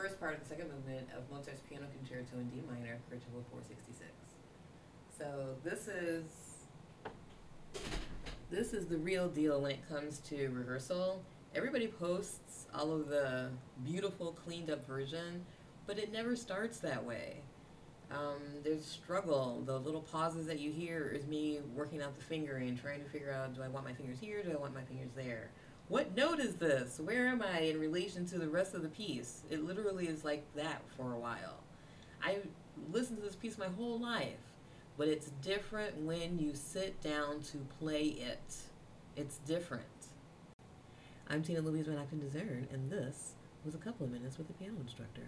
first part of the second movement of Mozart's Piano Concerto in D minor, Concerto 466. So this is this is the real deal when it comes to rehearsal. Everybody posts all of the beautiful, cleaned up version, but it never starts that way. Um, there's struggle. The little pauses that you hear is me working out the fingering, trying to figure out do I want my fingers here, do I want my fingers there? What note is this? Where am I in relation to the rest of the piece? It literally is like that for a while. I listened to this piece my whole life, but it's different when you sit down to play it. It's different. I'm Tina Louise Van Acton Dessert, and this was a couple of minutes with a piano instructor.